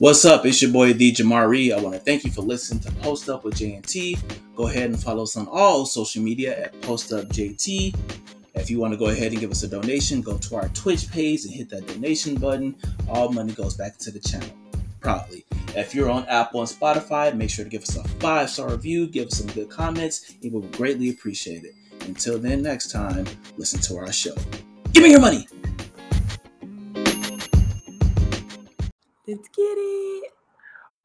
What's up? It's your boy D Jamari. I want to thank you for listening to Post Up with JNT. Go ahead and follow us on all social media at Post Up JT. If you want to go ahead and give us a donation, go to our Twitch page and hit that donation button. All money goes back to the channel. Proudly. If you're on Apple and Spotify, make sure to give us a five star review, give us some good comments, and we will greatly appreciate it. Until then, next time, listen to our show. Give me your money! Let's get it.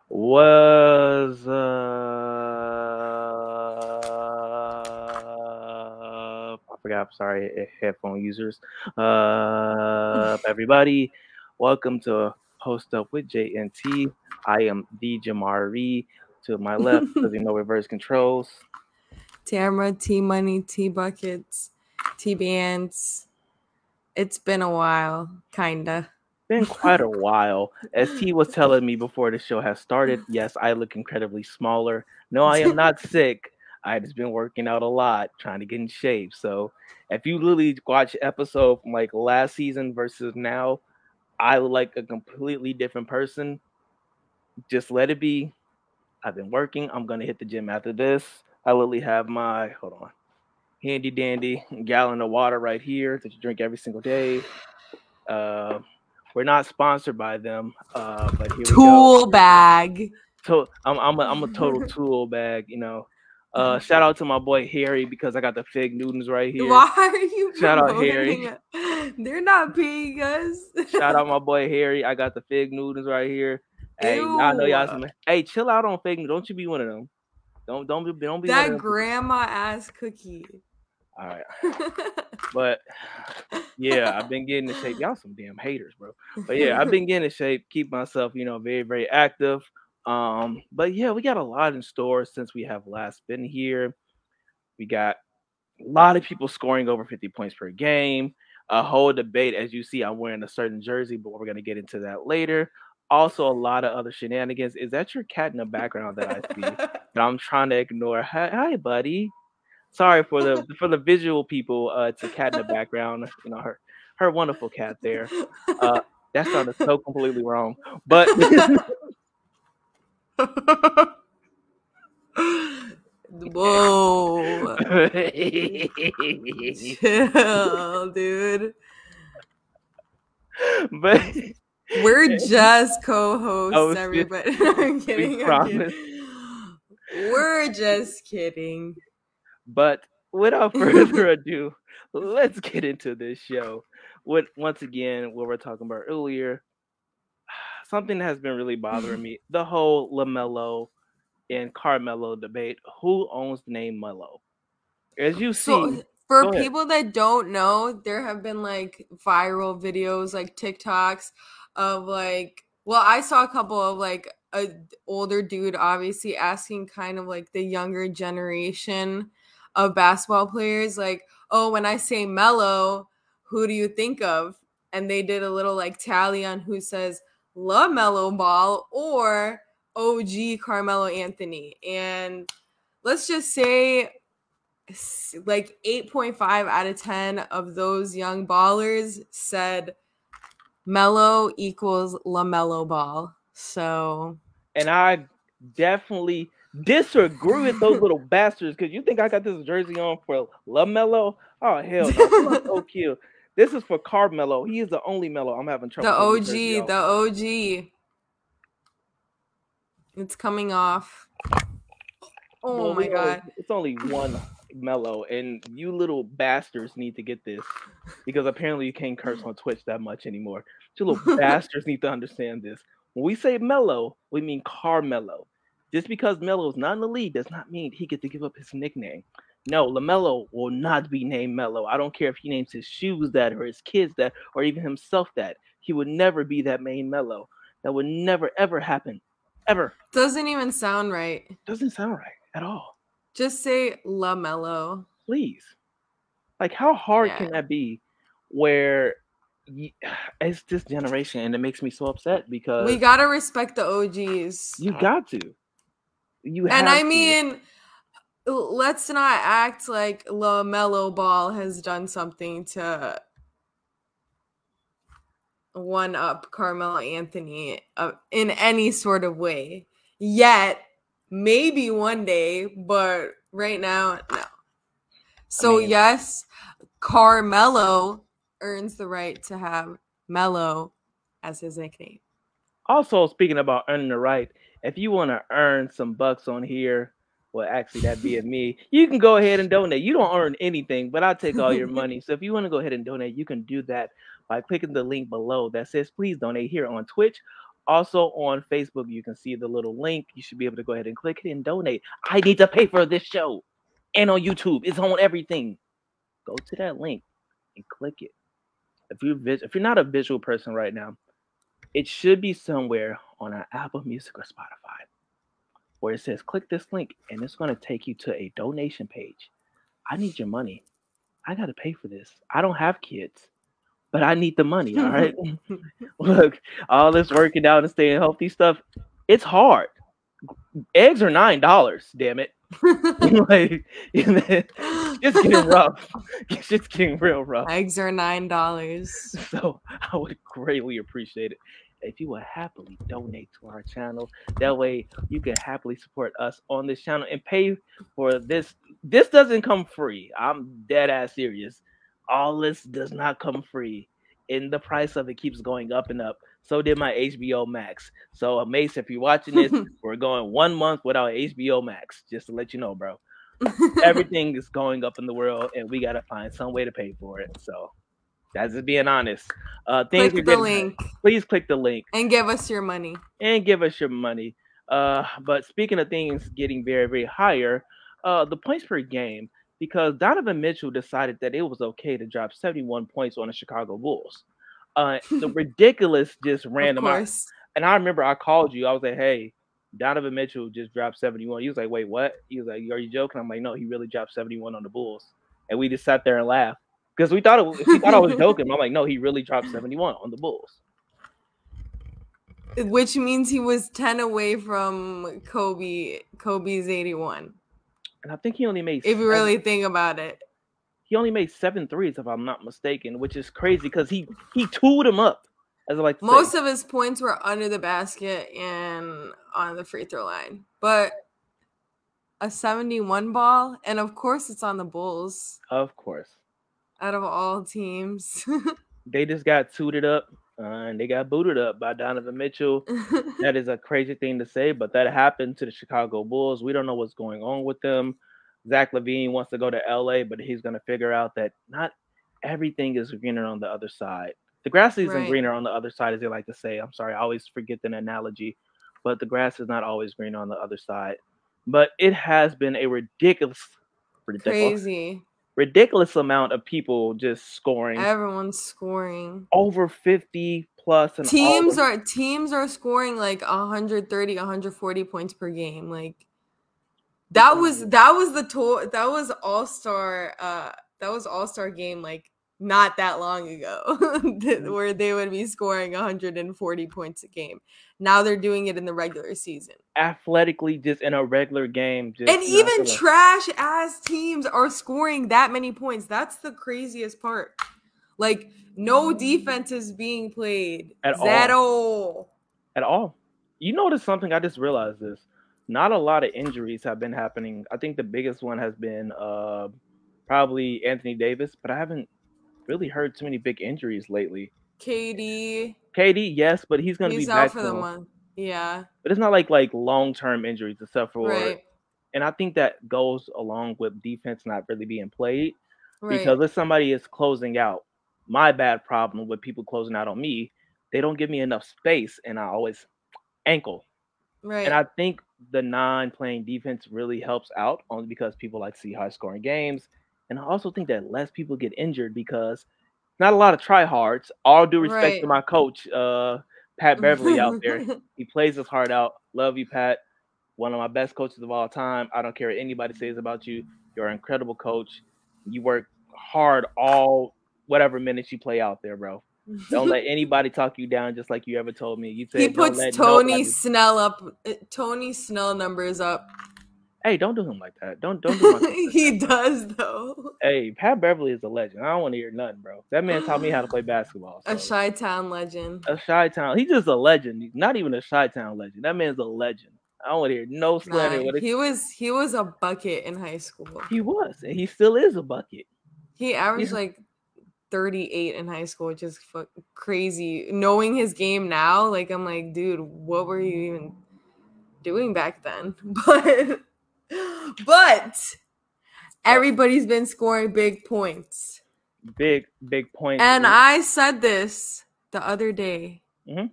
Was uh, I forgot. I'm sorry, eh, headphone users. Uh, everybody, welcome to Post Up with JNT. I am D Jamari. To my left, because you know reverse controls. Tamara, T Money, T Buckets, T Bands. It's been a while, kinda been quite a while. As T was telling me before the show has started, yes, I look incredibly smaller. No, I am not sick. I just been working out a lot, trying to get in shape. So if you literally watch episode from like last season versus now, I look like a completely different person. Just let it be. I've been working. I'm gonna hit the gym after this. I literally have my hold on, handy dandy gallon of water right here that you drink every single day. Uh, we're not sponsored by them, uh, but here tool bag. So I'm I'm a, I'm a total tool bag, you know. Uh, shout out to my boy Harry because I got the fig Newtons right here. Why are you? Shout out Harry. They're not paying us. shout out my boy Harry. I got the fig Newtons right here. Hey, I know y'all. Some, hey, chill out on fig. Don't you be one of them. Don't don't be don't be that grandma ass cookie. All right. but yeah, I've been getting in shape. Y'all some damn haters, bro. But yeah, I've been getting in shape, keep myself, you know, very, very active. Um, but yeah, we got a lot in store since we have last been here. We got a lot of people scoring over 50 points per game. A whole debate, as you see, I'm wearing a certain jersey, but we're gonna get into that later. Also, a lot of other shenanigans. Is that your cat in the background that I see? that I'm trying to ignore. Hi, hi buddy. Sorry for the for the visual people. Uh, it's a cat in the background. You know her her wonderful cat there. Uh, that sounded so completely wrong, but. Whoa. Chill, dude. But we're just co-hosts, oh, everybody. I'm kidding. I'm kidding. We're just kidding. But without further ado, let's get into this show. What once again, what we're talking about earlier, something that has been really bothering me: the whole LaMelo and Carmelo debate. Who owns the name Melo? As you see, so, for people that don't know, there have been like viral videos, like TikToks, of like. Well, I saw a couple of like a older dude, obviously asking kind of like the younger generation of basketball players like oh when i say Melo who do you think of and they did a little like tally on who says LaMelo Ball or OG Carmelo Anthony. And let's just say like 8.5 out of 10 of those young ballers said Melo equals LaMelo Ball. So and I definitely disagree with those little bastards because you think I got this jersey on for LaMelo? Oh hell no! so cute. This is for Carmelo. He is the only Melo. I'm having trouble. The OG, the OG. It's coming off. Oh well, my god! it's only one Melo, and you little bastards need to get this because apparently you can't curse on Twitch that much anymore. You little bastards need to understand this. When we say Melo, we mean Carmelo. Just because Melo is not in the league does not mean he gets to give up his nickname. No, LaMelo will not be named Melo. I don't care if he names his shoes that or his kids that or even himself that. He would never be that main Melo. That would never ever happen. Ever. Doesn't even sound right. Doesn't sound right at all. Just say LaMelo. Please. Like how hard yeah. can that be where it's this generation and it makes me so upset because we gotta respect the OGs. You got to. You and I to. mean, let's not act like LaMelo Ball has done something to one up Carmelo Anthony uh, in any sort of way yet. Maybe one day, but right now, no. So mean- yes, Carmelo earns the right to have Melo as his nickname. Also, speaking about earning the right, if you want to earn some bucks on here, well, actually, that'd be me. You can go ahead and donate. You don't earn anything, but I'll take all your money. So if you want to go ahead and donate, you can do that by clicking the link below that says please donate here on Twitch. Also on Facebook, you can see the little link. You should be able to go ahead and click it and donate. I need to pay for this show. And on YouTube, it's on everything. Go to that link and click it. If you vis- if you're not a visual person right now, it should be somewhere on our Apple Music or Spotify where it says click this link and it's going to take you to a donation page. I need your money. I got to pay for this. I don't have kids, but I need the money. All right. Look, all this working out and staying healthy stuff, it's hard. Eggs are nine dollars. Damn it! like, it's getting rough. It's just getting real rough. Eggs are nine dollars. So I would greatly appreciate it if you would happily donate to our channel. That way you can happily support us on this channel and pay for this. This doesn't come free. I'm dead ass serious. All this does not come free. And the price of it keeps going up and up. So did my HBO Max. So Mace, if you're watching this, we're going one month without HBO Max. Just to let you know, bro. Everything is going up in the world, and we gotta find some way to pay for it. So that's just being honest. Uh, things Click the getting- link Please click the link and give us your money. and give us your money. Uh, but speaking of things getting very, very higher, uh, the points per game, because Donovan Mitchell decided that it was okay to drop 71 points on the Chicago Bulls. Uh, the ridiculous just random. course. And I remember I called you. I was like, "Hey, Donovan Mitchell just dropped 71." He was like, "Wait, what?" He was like, "Are you joking?" I'm like, "No, he really dropped 71 on the Bulls." And we just sat there and laughed because we thought it, was- we thought I was joking. I'm like, "No, he really dropped 71 on the Bulls." Which means he was 10 away from Kobe Kobe's 81. And I think he only made If you seven- really think about it. he only made seven threes, if I'm not mistaken, which is crazy because he he tooled him up. As I like Most say. of his points were under the basket and on the free throw line. But a 71 ball, and of course it's on the Bulls of course, out of all teams. they just got suited up uh, and they got booted up by Donovan Mitchell. that is a crazy thing to say, but that happened to the Chicago Bulls. We don't know what's going on with them. Zach LaVine wants to go to LA, but he's going to figure out that not everything is greener on the other side. The grass isn't Right. greener on the other side, as they like to say. I'm sorry, I always forget that analogy, but the grass is not always green on the other side. But it has been a ridiculous, ridiculous, Crazy. Ridiculous amount of people just scoring Everyone's scoring. over 50 plus and Teams are teams are scoring like 130, 140 points per game. Like that was that was the to- that was all-star uh that was all-star game like not that long ago where they would be scoring 140 points a game. Now they're doing it in the regular season. athletically just in a regular game. Just and even gonna- trash ass teams are scoring that many points. That's the craziest part. Like no defense is being played At all. Zero. at all. You notice something? I just realized this. Not a lot of injuries have been happening. I think the biggest one has been uh, probably Anthony Davis, but I haven't really heard too many big injuries lately. KD, KD, yes, but he's gonna be out back for the month. Yeah, But it's not like like long term injuries, except for. right, And I think that goes along with defense not really being played. right. because if somebody is closing out, my bad problem with people closing out on me, they don't give me enough space, and I always ankle. right. And I think the non-playing defense really helps out, only because people like to see high-scoring games, and I also think that less people get injured because not a lot of tryhards. All due respect Right. to my coach, uh, Pat Beverley out there, he plays his heart out. Love you, Pat. One of my best coaches of all time. I don't care what anybody says about you. You're an incredible coach. You work hard all whatever minutes you play out there, bro. Don't let anybody talk you down, just like you ever told me. You said he puts Tony nobody- Snell up. uh, Tony Snell numbers up Hey, don't do him like that. Don't don't do my he does though. Hey, Pat Beverley is a legend. I don't want to hear nothing, bro. That man taught me how to play basketball. A Chi Town legend. a Chi Town. He's just a legend. He's not even a Chi Town legend. That man's a legend. I don't want to hear no slander. Nah, he was he was a bucket in high school. He was, and he still is a bucket. He averaged Yeah. like 38 in high school, which is fu- crazy. Knowing his game now, like I'm like, dude, what were you even doing back then? But but everybody's been scoring big points. Big, big point. And I said this the other day. Mhm.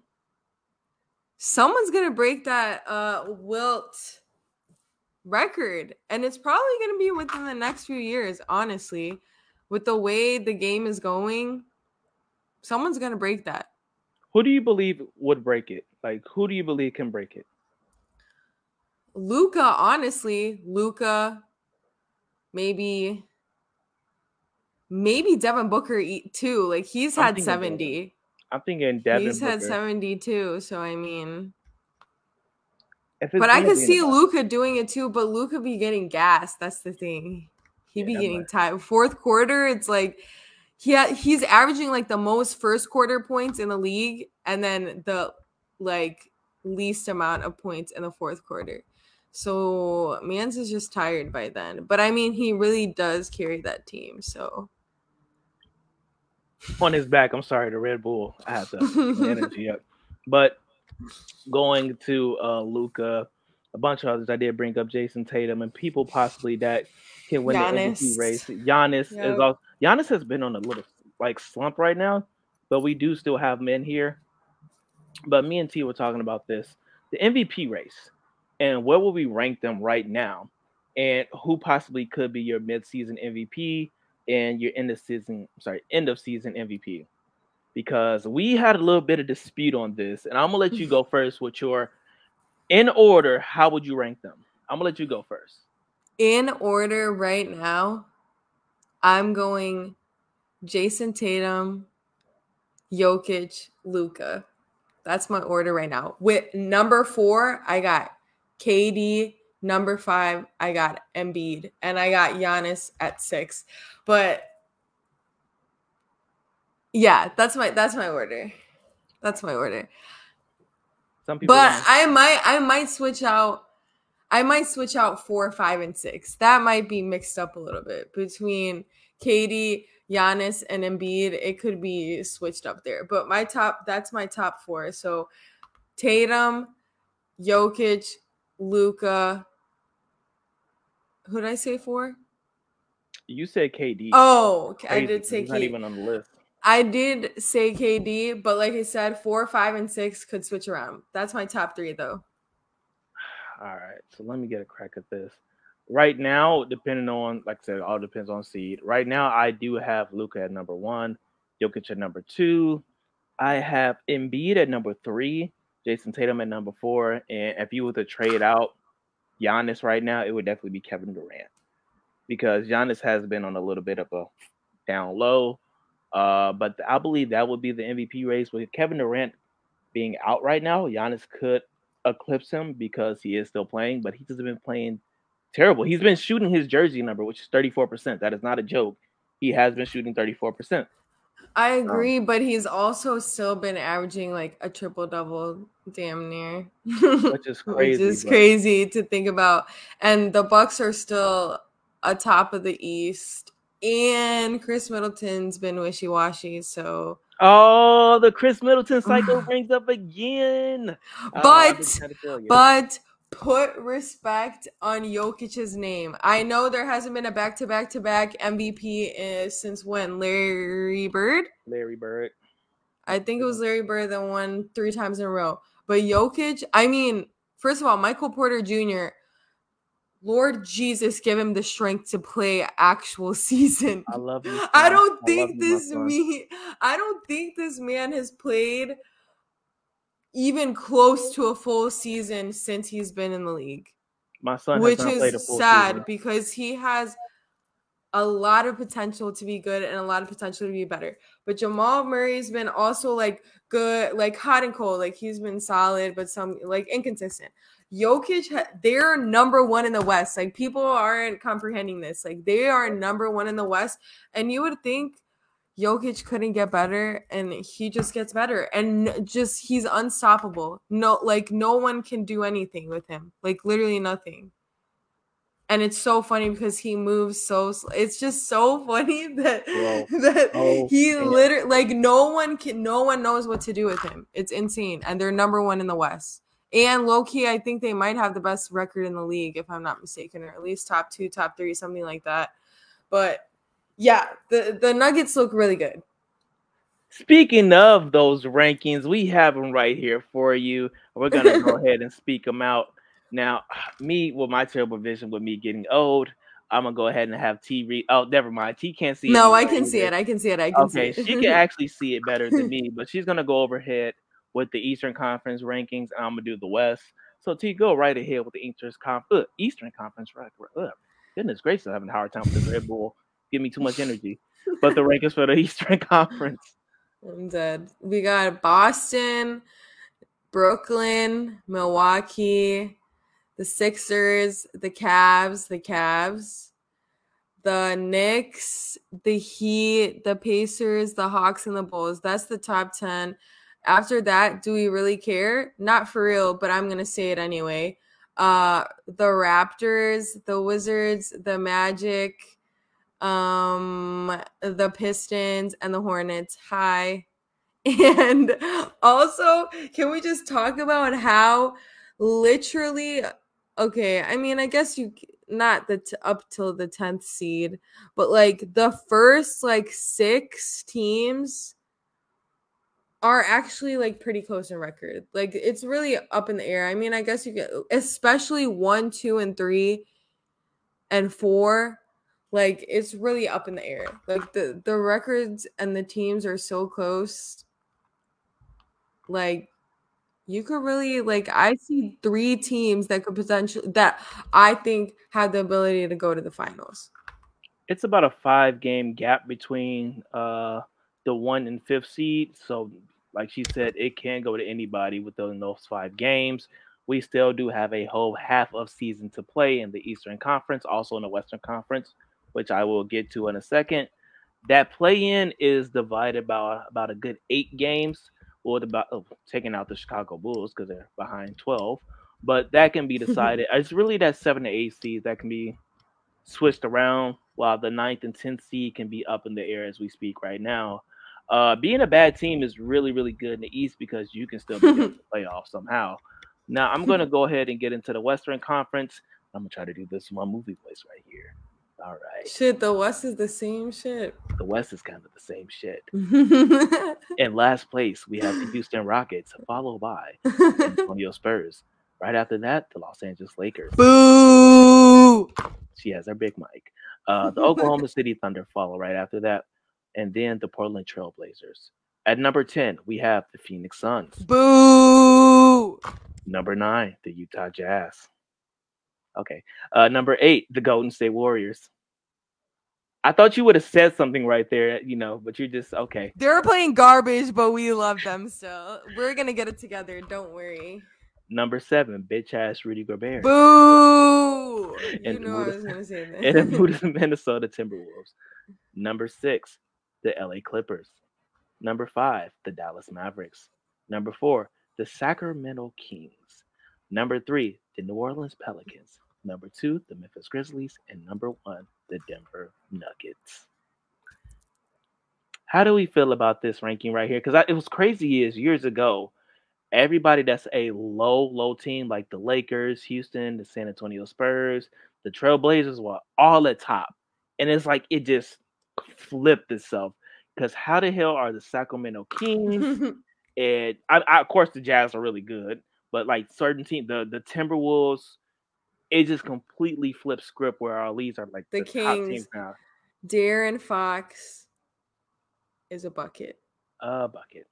Someone's gonna break that uh Wilt record, and it's probably gonna be within the next few years. Honestly, with the way the game is going, someone's gonna break that. who do you believe would break it? Like, who do you believe can break it? Luka, honestly, Luka, maybe, maybe Devin Booker too. Like he's I'm had seventy. I'm thinking Devin. he's had Booker. seventy too. So I mean. But I could see Luka doing it too, but Luka be getting gassed. That's the thing. He'd Yeah, be getting tired. Fourth quarter, it's like he ha- he's averaging like the most first quarter points in the league, and then the like least amount of points in the fourth quarter. So Mans is just tired by then. But I mean, he really does carry that team. So on his back. I'm sorry, the Red Bull. I have the the energy up. But going to uh Luka, a bunch of others. I did bring up Jayson Tatum and people possibly that can win the MVP race. Giannis Yep. is also Giannis has been on a little like slump right now, but we do still have men here. But me and T were talking about this, the MVP race, and where will we rank them right now, and who possibly could be your mid-season MVP and your end of season, sorry, end of season MVP. Because we had a little bit of dispute on this, and I'm gonna let you mm. go first with your in order. How would you rank them? I'm gonna let you go first. in order right now, I'm going Jayson Tatum, Jokic, Luka. That's my order right now. With number four, I got KD. Number five, I got Embiid, and I got Giannis at six. But yeah, that's my that's my order. That's my order. Some people, But I might I might switch out I might switch out four, five, and six. That might be mixed up a little bit between KD, Giannis, and Embiid. It could be switched up there. But my top that's my top four. So Tatum, Jokic, Luka. Who did I say four? you said KD. Oh, I did say he's not KD. even on the list. I did say KD, but like I said, four, five, and six could switch around. That's my top three, though. All right, so let me get a crack at this. Right now, depending on, like I said, it all depends on seed. Right now, I do have Luka at number one, Jokic at number two. I have Embiid at number three, Jayson Tatum at number four. And if you were to trade out Giannis right now, it would definitely be Kevin Durant because Giannis has been on a little bit of a down low. Uh, but I believe that would be the MVP race with Kevin Durant being out right now. Giannis could eclipse him because he is still playing, but he's just been playing terrible. He's been shooting his jersey number, which is 34%. That is not a joke. He has been shooting 34%. I um, agree, but he's also still been averaging like a triple double damn near. Which is crazy. Which is but- crazy to think about. And the Bucks are still atop of the East. And Khris Middleton's been wishy washy. So Oh, the Khris Middleton cycle brings up again. Oh, But- trying to tell you. but put respect on Jokic's name. I know there hasn't been a back to back to back MVP since when? Larry Bird? Larry Bird. I think it was Larry Bird that won three times in a row. But Jokic, I mean, first of all, Michael Porter Jr., Lord Jesus, give him the strength to play actual season. I love you. I don't think my this me I don't think this man has played even close to a full season since he's been in the league. My son Which not played a is sad season. because he has a lot of potential to be good and a lot of potential to be better. But Jamal Murray's been also like good, like hot and cold. Like he's been solid, but some like inconsistent. Jokic, they're number one in the West. Like people aren't comprehending this. Like they are number one in the West, and you would think Jokic couldn't get better, and he just gets better, and just he's unstoppable. No, like no one can do anything with him. Like literally nothing. And it's so funny because he moves so. It's just so funny that that oh, he literally like no one can, no one knows what to do with him. It's insane, and they're number one in the West. And low key, I think they might have the best record in the league, if I'm not mistaken, or at least top two, top three, something like that. But yeah, the, the Nuggets look really good. Speaking of those rankings, we have them right here for you. We're gonna go ahead and speak them out. Now, me with my terrible vision, with me getting old, I'm gonna go ahead and have T read. Oh, never mind. T can't see. No, I can either. see it. I can see it. I can okay, see it. Okay, she can actually see it better than me, but she's gonna go overhead with the Eastern Conference rankings, and I'm gonna do the West. So T, go right ahead with the Eastern Conference. Uh, Eastern Conference. Uh, goodness gracious, I'm having a hard time with this Red Bull. Give me too much energy. But the rankings for the Eastern Conference. I'm dead. We got Boston, Brooklyn, Milwaukee, the Sixers, the Cavs, the Cavs, the Knicks, the Heat, the Pacers, the Hawks, and the Bulls. That's the top 10 after that, do we really care? Not for real, but I'm gonna say it anyway. Uh, the Raptors, the Wizards, the Magic, um, the Pistons, and the Hornets. Hi. And also, can we just talk about how literally okay, I mean, I guess you not the t- up till the 10th seed, but like the first like 6 teams are actually like pretty close in record. Like it's really up in the air. I mean, I guess you get especially one, two, and three and four. Like it's really up in the air. Like the the records and the teams are so close. Like you could really like I see three teams that could potentially that I think have the ability to go to the finals. It's about a five game gap between uh the one and fifth seed. So, like she said, it can go to anybody within those five games. We still do have a whole half of season to play in the Eastern Conference, also in the Western Conference, which I will get to in a second. That play in is divided by about a good eight games, or about oh, taking out the Chicago Bulls because they're behind 12. But that can be decided. it's really that seven to eight seed that can be switched around, while the ninth and tenth seed can be up in the air as we speak right now. Uh, being a bad team is really, really good in the East because you can still be in the playoffs somehow. Now, I'm going to go ahead and get into the Western Conference. I'm going to try to do this in my movie place right here. All right. Shit, the West is the same shit. The West is kind of the same shit. in last place, we have the Houston Rockets, followed by the Antonio Spurs. Right after that, the Los Angeles Lakers. Boo! She has her big mic. Uh, the Oklahoma City Thunder follow right after that and then the Portland Trailblazers. At number 10, we have the Phoenix Suns. Boo! Number 9, the Utah Jazz. Okay. Uh, number 8, the Golden State Warriors. I thought you would have said something right there, you know, but you're just okay. They're playing garbage, but we love them still. We're gonna get it together. Don't worry. Number seven, bitch ass Rudy Gobert. Boo! and you know I was gonna say that. and the Minnesota Timberwolves. Number six, the LA Clippers. Number five, the Dallas Mavericks. Number four, the Sacramento Kings. Number three, the New Orleans Pelicans. Number two, the Memphis Grizzlies. And number one, the Denver Nuggets. How do we feel about this ranking right here? Because it was crazy is years ago, everybody that's a low, low team like the Lakers, Houston, the San Antonio Spurs, the Trailblazers were all at top. And it's like it just flipped itself because how the hell are the Sacramento Kings and I, I, of course the Jazz are really good, but like certain teams, the the Timberwolves, it just completely flips script where our leads are like the, the Kings. now. De'Aaron Fox is a bucket. A bucket.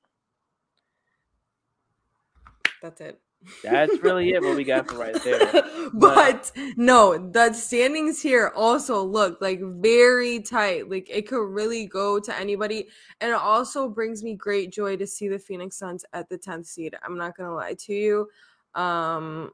That's it. That's really it. What we got for right there. but no, the standings here also look like very tight. Like it could really go to anybody. And it also brings me great joy to see the Phoenix Suns at the 10th seed. I'm not gonna lie to you. Um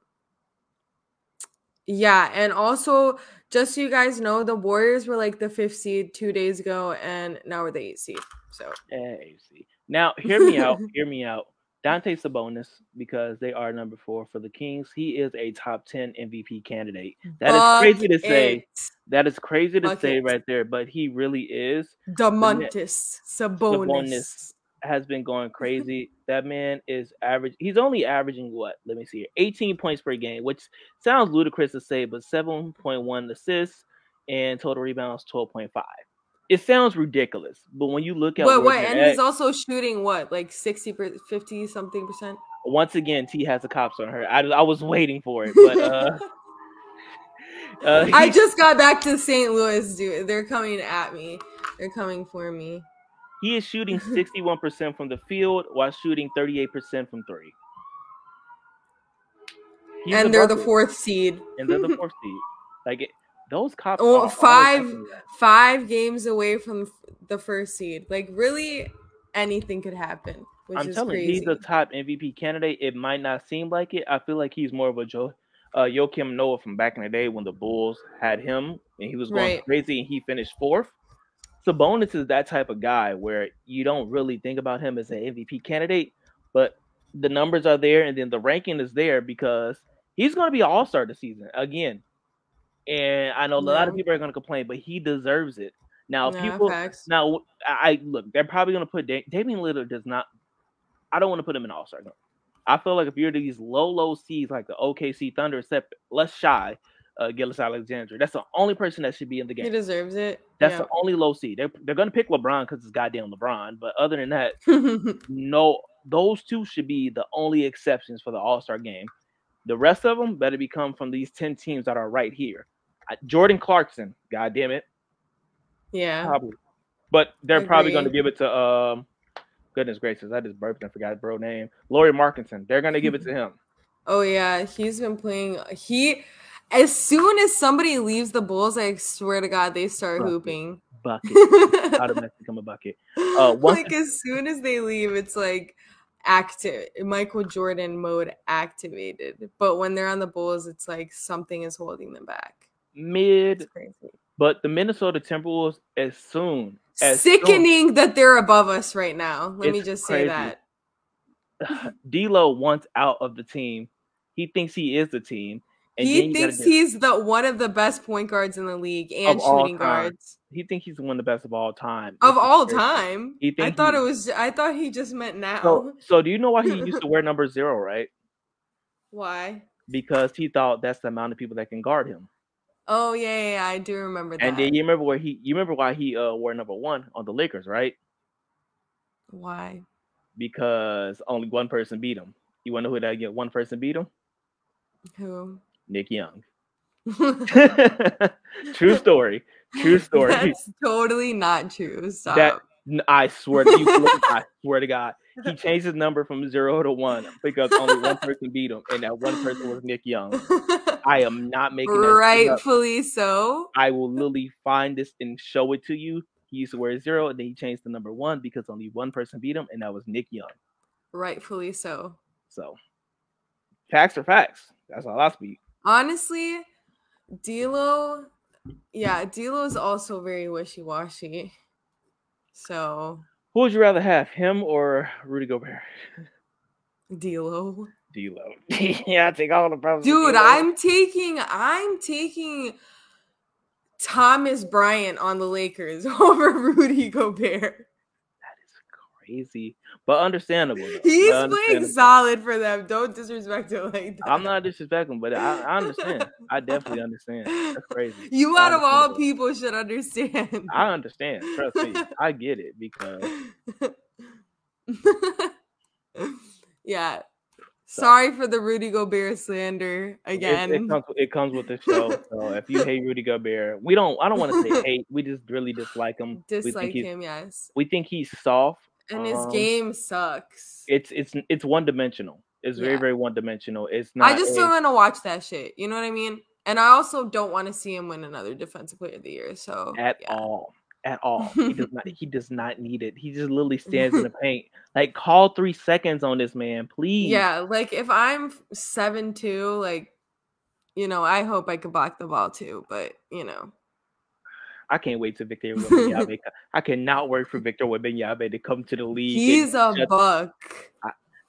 yeah, and also just so you guys know, the Warriors were like the fifth seed two days ago, and now we're the eighth seed. So hey, see. Now hear me out. hear me out. Dante Sabonis, because they are number four for the Kings. He is a top 10 MVP candidate. That Fuck is crazy to say. it. That is crazy to Fuck say it. right there, but he really is. Domantas Sabonis. Sabonis. Has been going crazy. that man is average. He's only averaging what? Let me see here. 18 points per game, which sounds ludicrous to say, but 7.1 assists and total rebounds 12.5. It sounds ridiculous, but when you look at where wait, and he's also shooting what, like 60, per- 50 something percent? once again, T has the cops on her. I, I was waiting for it, but uh, uh I just got back to St. Louis, dude. They're coming at me. They're coming for me. He is shooting 61% from the field while shooting 38% from three. He's and they're the fourth seed. and they're the fourth seed. Like it, those cops. Oh, five- Five games away from the first seed. Like, really, anything could happen. Which I'm telling crazy. you, he's a top MVP candidate. It might not seem like it. I feel like he's more of a Joe, uh, Joakim Noah from back in the day when the Bulls had him and he was going Right. crazy and he finished fourth. Sabonis is that type of guy where you don't really think about him as an MVP candidate, but the numbers are there and then the ranking is there because he's going to be an All Star this season again. And I know a lot of people are going to complain, but he deserves it. Now, people facts. now, I look. They're probably going to put da- Damian Lillard. Does not. I don't want to put him in All Star. I feel like if you're these low, low seeds like the OKC Thunder, except less Shai, uh, Gilgeous-Alexander, that's the only person that should be in the game. He deserves it. That's yeah. the only low seed. They're they're going to pick LeBron because it's goddamn LeBron. But other than that, no, those two should be the only exceptions for the All Star game. The rest of them better become from these ten teams that are right here. Jordan Clarkson, god damn it, yeah. Probably. But they're probably going to give it to um goodness gracious, I just burped and forgot his bro name. Lauri Markkanen. They're gonna give it to him. Oh yeah, he's been playing. He, as soon as somebody leaves the Bulls, I swear to God, they start Bucket. hooping. Bucket. Automatically become a bucket. Uh, once- like as soon as they leave, it's like active Michael Jordan mode activated. But when they're on the Bulls, it's like something is holding them back. Mid, but the Minnesota Timberwolves as soon as soon- Sickening that they're above us right now. Let me just say that. D'Lo wants out of the team. He thinks he is the team. And he thinks get- he's the one of the best point guards in the league and shooting guards he thinks he's one of the best of all time. of This is all time. He I thought he- it was. I thought he just meant now. So, so do you know why he used to wear number zero, right? Why? Because he thought that's the amount of people that can guard him. Oh yeah, yeah, yeah, I do remember that. And then you remember where he you remember why he uh wore number one on the Lakers, right? Why? Because only one person beat him. You wanna know who that get one person beat him? Who? Nick Young. True story. True story. That's totally not true. Stop. That I swear to you, I swear to God. He changed his number from zero to one because only one person beat him, and that one person was Nick Young. I am not making that shit up. Rightfully so. I will literally find this and show it to you. He used to wear zero, and then he changed the number one because only one person beat him, and that was Nick Young. Rightfully so. So, facts are facts. That's all I speak. Honestly, D'Lo, yeah, D'Lo is also very wishy washy. So Who would you rather have, him or Rudy Gobert? D'Lo, D-Lo. yeah, I take all the problems. dude, I'm taking, I'm taking Thomas Bryant on the Lakers over Rudy Gobert. Crazy, but understandable. though. He's But playing solid for them. Don't disrespect him like that. I'm not disrespecting, but I, I understand. I definitely understand. That's crazy. You out of all people should understand. I understand. Trust me, I get it because yeah. So- Sorry for the Rudy Gobert slander again. it comes it comes with the show. So if you hate Rudy Gobert, we don't. I don't want to say hate. We just really dislike him. Dislike him, yes. We think he's soft. And his um, game sucks. It's it's it's one dimensional. It's very very one dimensional. It's not. I just a- don't want to watch that shit. You know what I mean? And I also don't want to see him win another Defensive Player of the Year. So at yeah. all. At all. He does not he does not need it. He just literally stands in the paint. Like call three seconds on this man, please. Yeah, like if I'm seven two, like you know, I hope I could block the ball too. But you know, I can't wait to Victor Wembanyama. I cannot wait for Victor Wembanyama to come to the league. he's a shut- buck.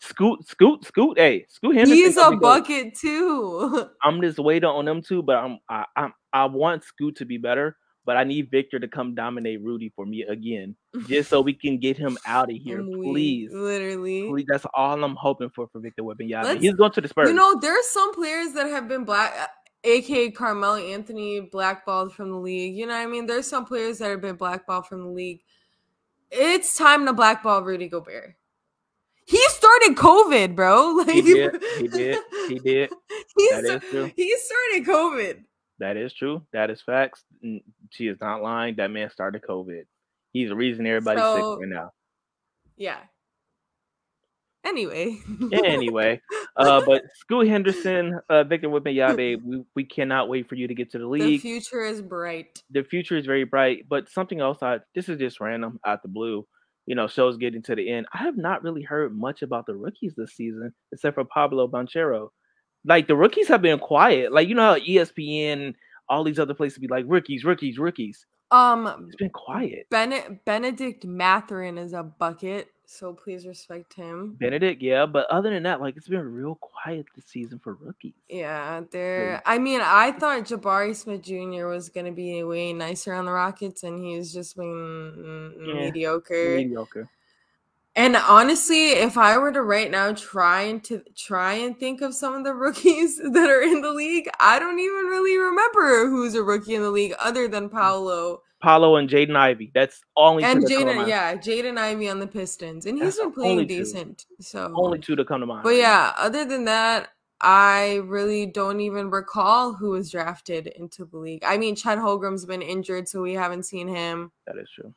Scoot, Scoot, Scoot. Hey, Scoot Henderson. He's a good. bucket too. I'm just waiting on them too, but I'm I I'm, I want Scoot to be better, but I need Victor to come dominate Rudy for me again, just so we can get him out of here, please. literally. Please, that's all I'm hoping for for Victor Wembanyama. He's going to the Spurs. You know, there's some players that have been black, aka Carmelo Anthony, blackballed from the league. You know what I mean? There's some players that have been blackballed from the league. It's time to blackball Rudy Gobert. He started COVID, bro. Like, He did. He did. He did. He, That sta- is true. he started COVID. That is true. That is facts. She is not lying. That man started COVID. He's the reason everybody's So- sick right now. Yeah. Anyway. Anyway, uh, but Scoot Henderson, uh, Victor Wembanyama, we, we cannot wait for you to get to the league. the future is bright. the future is very bright, but something else I this is just random out the blue. You know, shows getting to the end. I have not really heard much about the rookies this season, except for Pablo Banchero. Like the rookies have been quiet. Like you know how ESPN, all these other places be like rookies, rookies, rookies. Um It's been quiet. Bennett Bennedict Mathurin is a bucket, so please respect him. Bennedict, yeah, but other than that, like it's been real quiet this season for rookies. Yeah, there. I mean, I thought Jabari Smith Jr. was gonna be way nicer on the Rockets, and he's just been mm, Yeah, mediocre. Mediocre. And honestly, if I were to right now try and to try and think of some of the rookies that are in the league, I don't even really remember who's a rookie in the league other than Paolo Paolo and Jaden Ivey. That's only and Jaden. Yeah, Jaden Ivey on the Pistons, and he's That's been playing only two. decent. So Only two to come to mind. But yeah, other than that, I really don't even recall who was drafted into the league. I mean, Chet Holmgren's been injured, so we haven't seen him. that is true.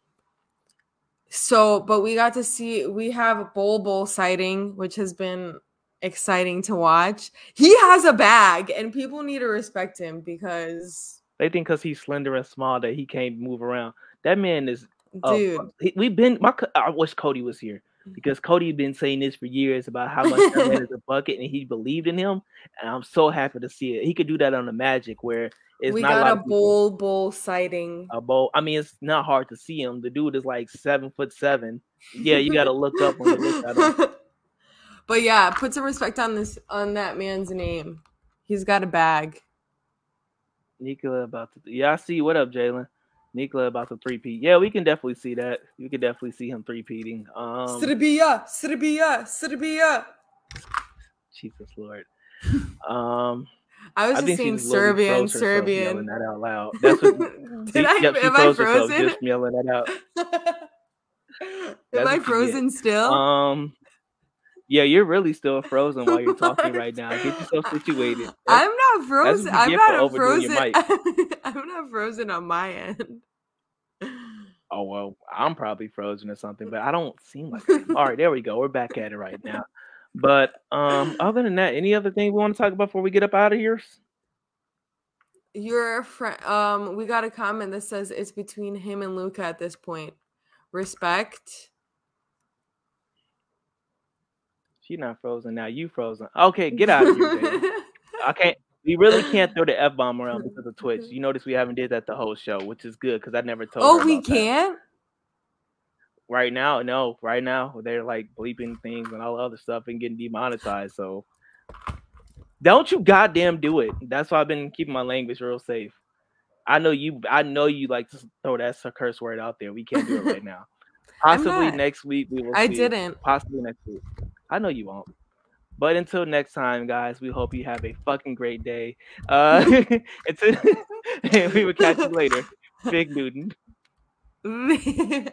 So, but we got to see we have a Bol Bol sighting, which has been exciting to watch. He has a bag, and people need to respect him because, They think because he's slender and small that he can't move around. That man is. dude, he- we've been. My, I wish Cody was here mm-hmm. because Cody been saying this for years about how much that man is a bucket and he believed in him. And I'm so happy to see it. He could do that on the Magic where it's we not got lot a bull Bol sighting. A bull. I mean, it's not hard to see him. The dude is like seven foot seven. Yeah, you got to look up when you look at him. but yeah, put some respect on this on that man's name. He's got a bag. Nikola about to. Yeah, I see. What up, Jalen? Nikola about to three peat. Yeah, we can definitely see that. You can definitely see him three peating. Um, Serbia, Serbia, Serbia. Jesus Lord. Um, I was I just saying just Serbian, yelling Serbian. that out loud. That's what. Did I? yep, am I frozen? just yelling that out. am That's I frozen still? Um, yeah, you're really still frozen while you're talking right now. Get yourself situated. I'm not frozen. I'm not frozen. I'm not frozen on my end. Oh well, I'm probably frozen or something, but I don't seem like. It. All right, there we go. We're back at it right now. But um, other than that, any other thing we want to talk about before we get up out of here? Your friend, um, we got a comment that says it's between him and Luka at this point. Respect. She's not frozen now. You frozen. Okay, get out of here. I can't. We really can't throw the f bomb around because of Twitch. You notice we haven't did that the whole show, which is good because I never told. oh, we can't. right now. No, right now they're like bleeping things and all the other stuff and getting demonetized. So don't you goddamn do it. That's why I've been keeping my language real safe. I know you. I know you like to throw that curse word out there. We can't do it right now. Possibly next week we will. I see. didn't. Possibly next week. I know you won't. But until next time, guys, we hope you have a fucking great day. Uh, and we will catch you later. Big Newton.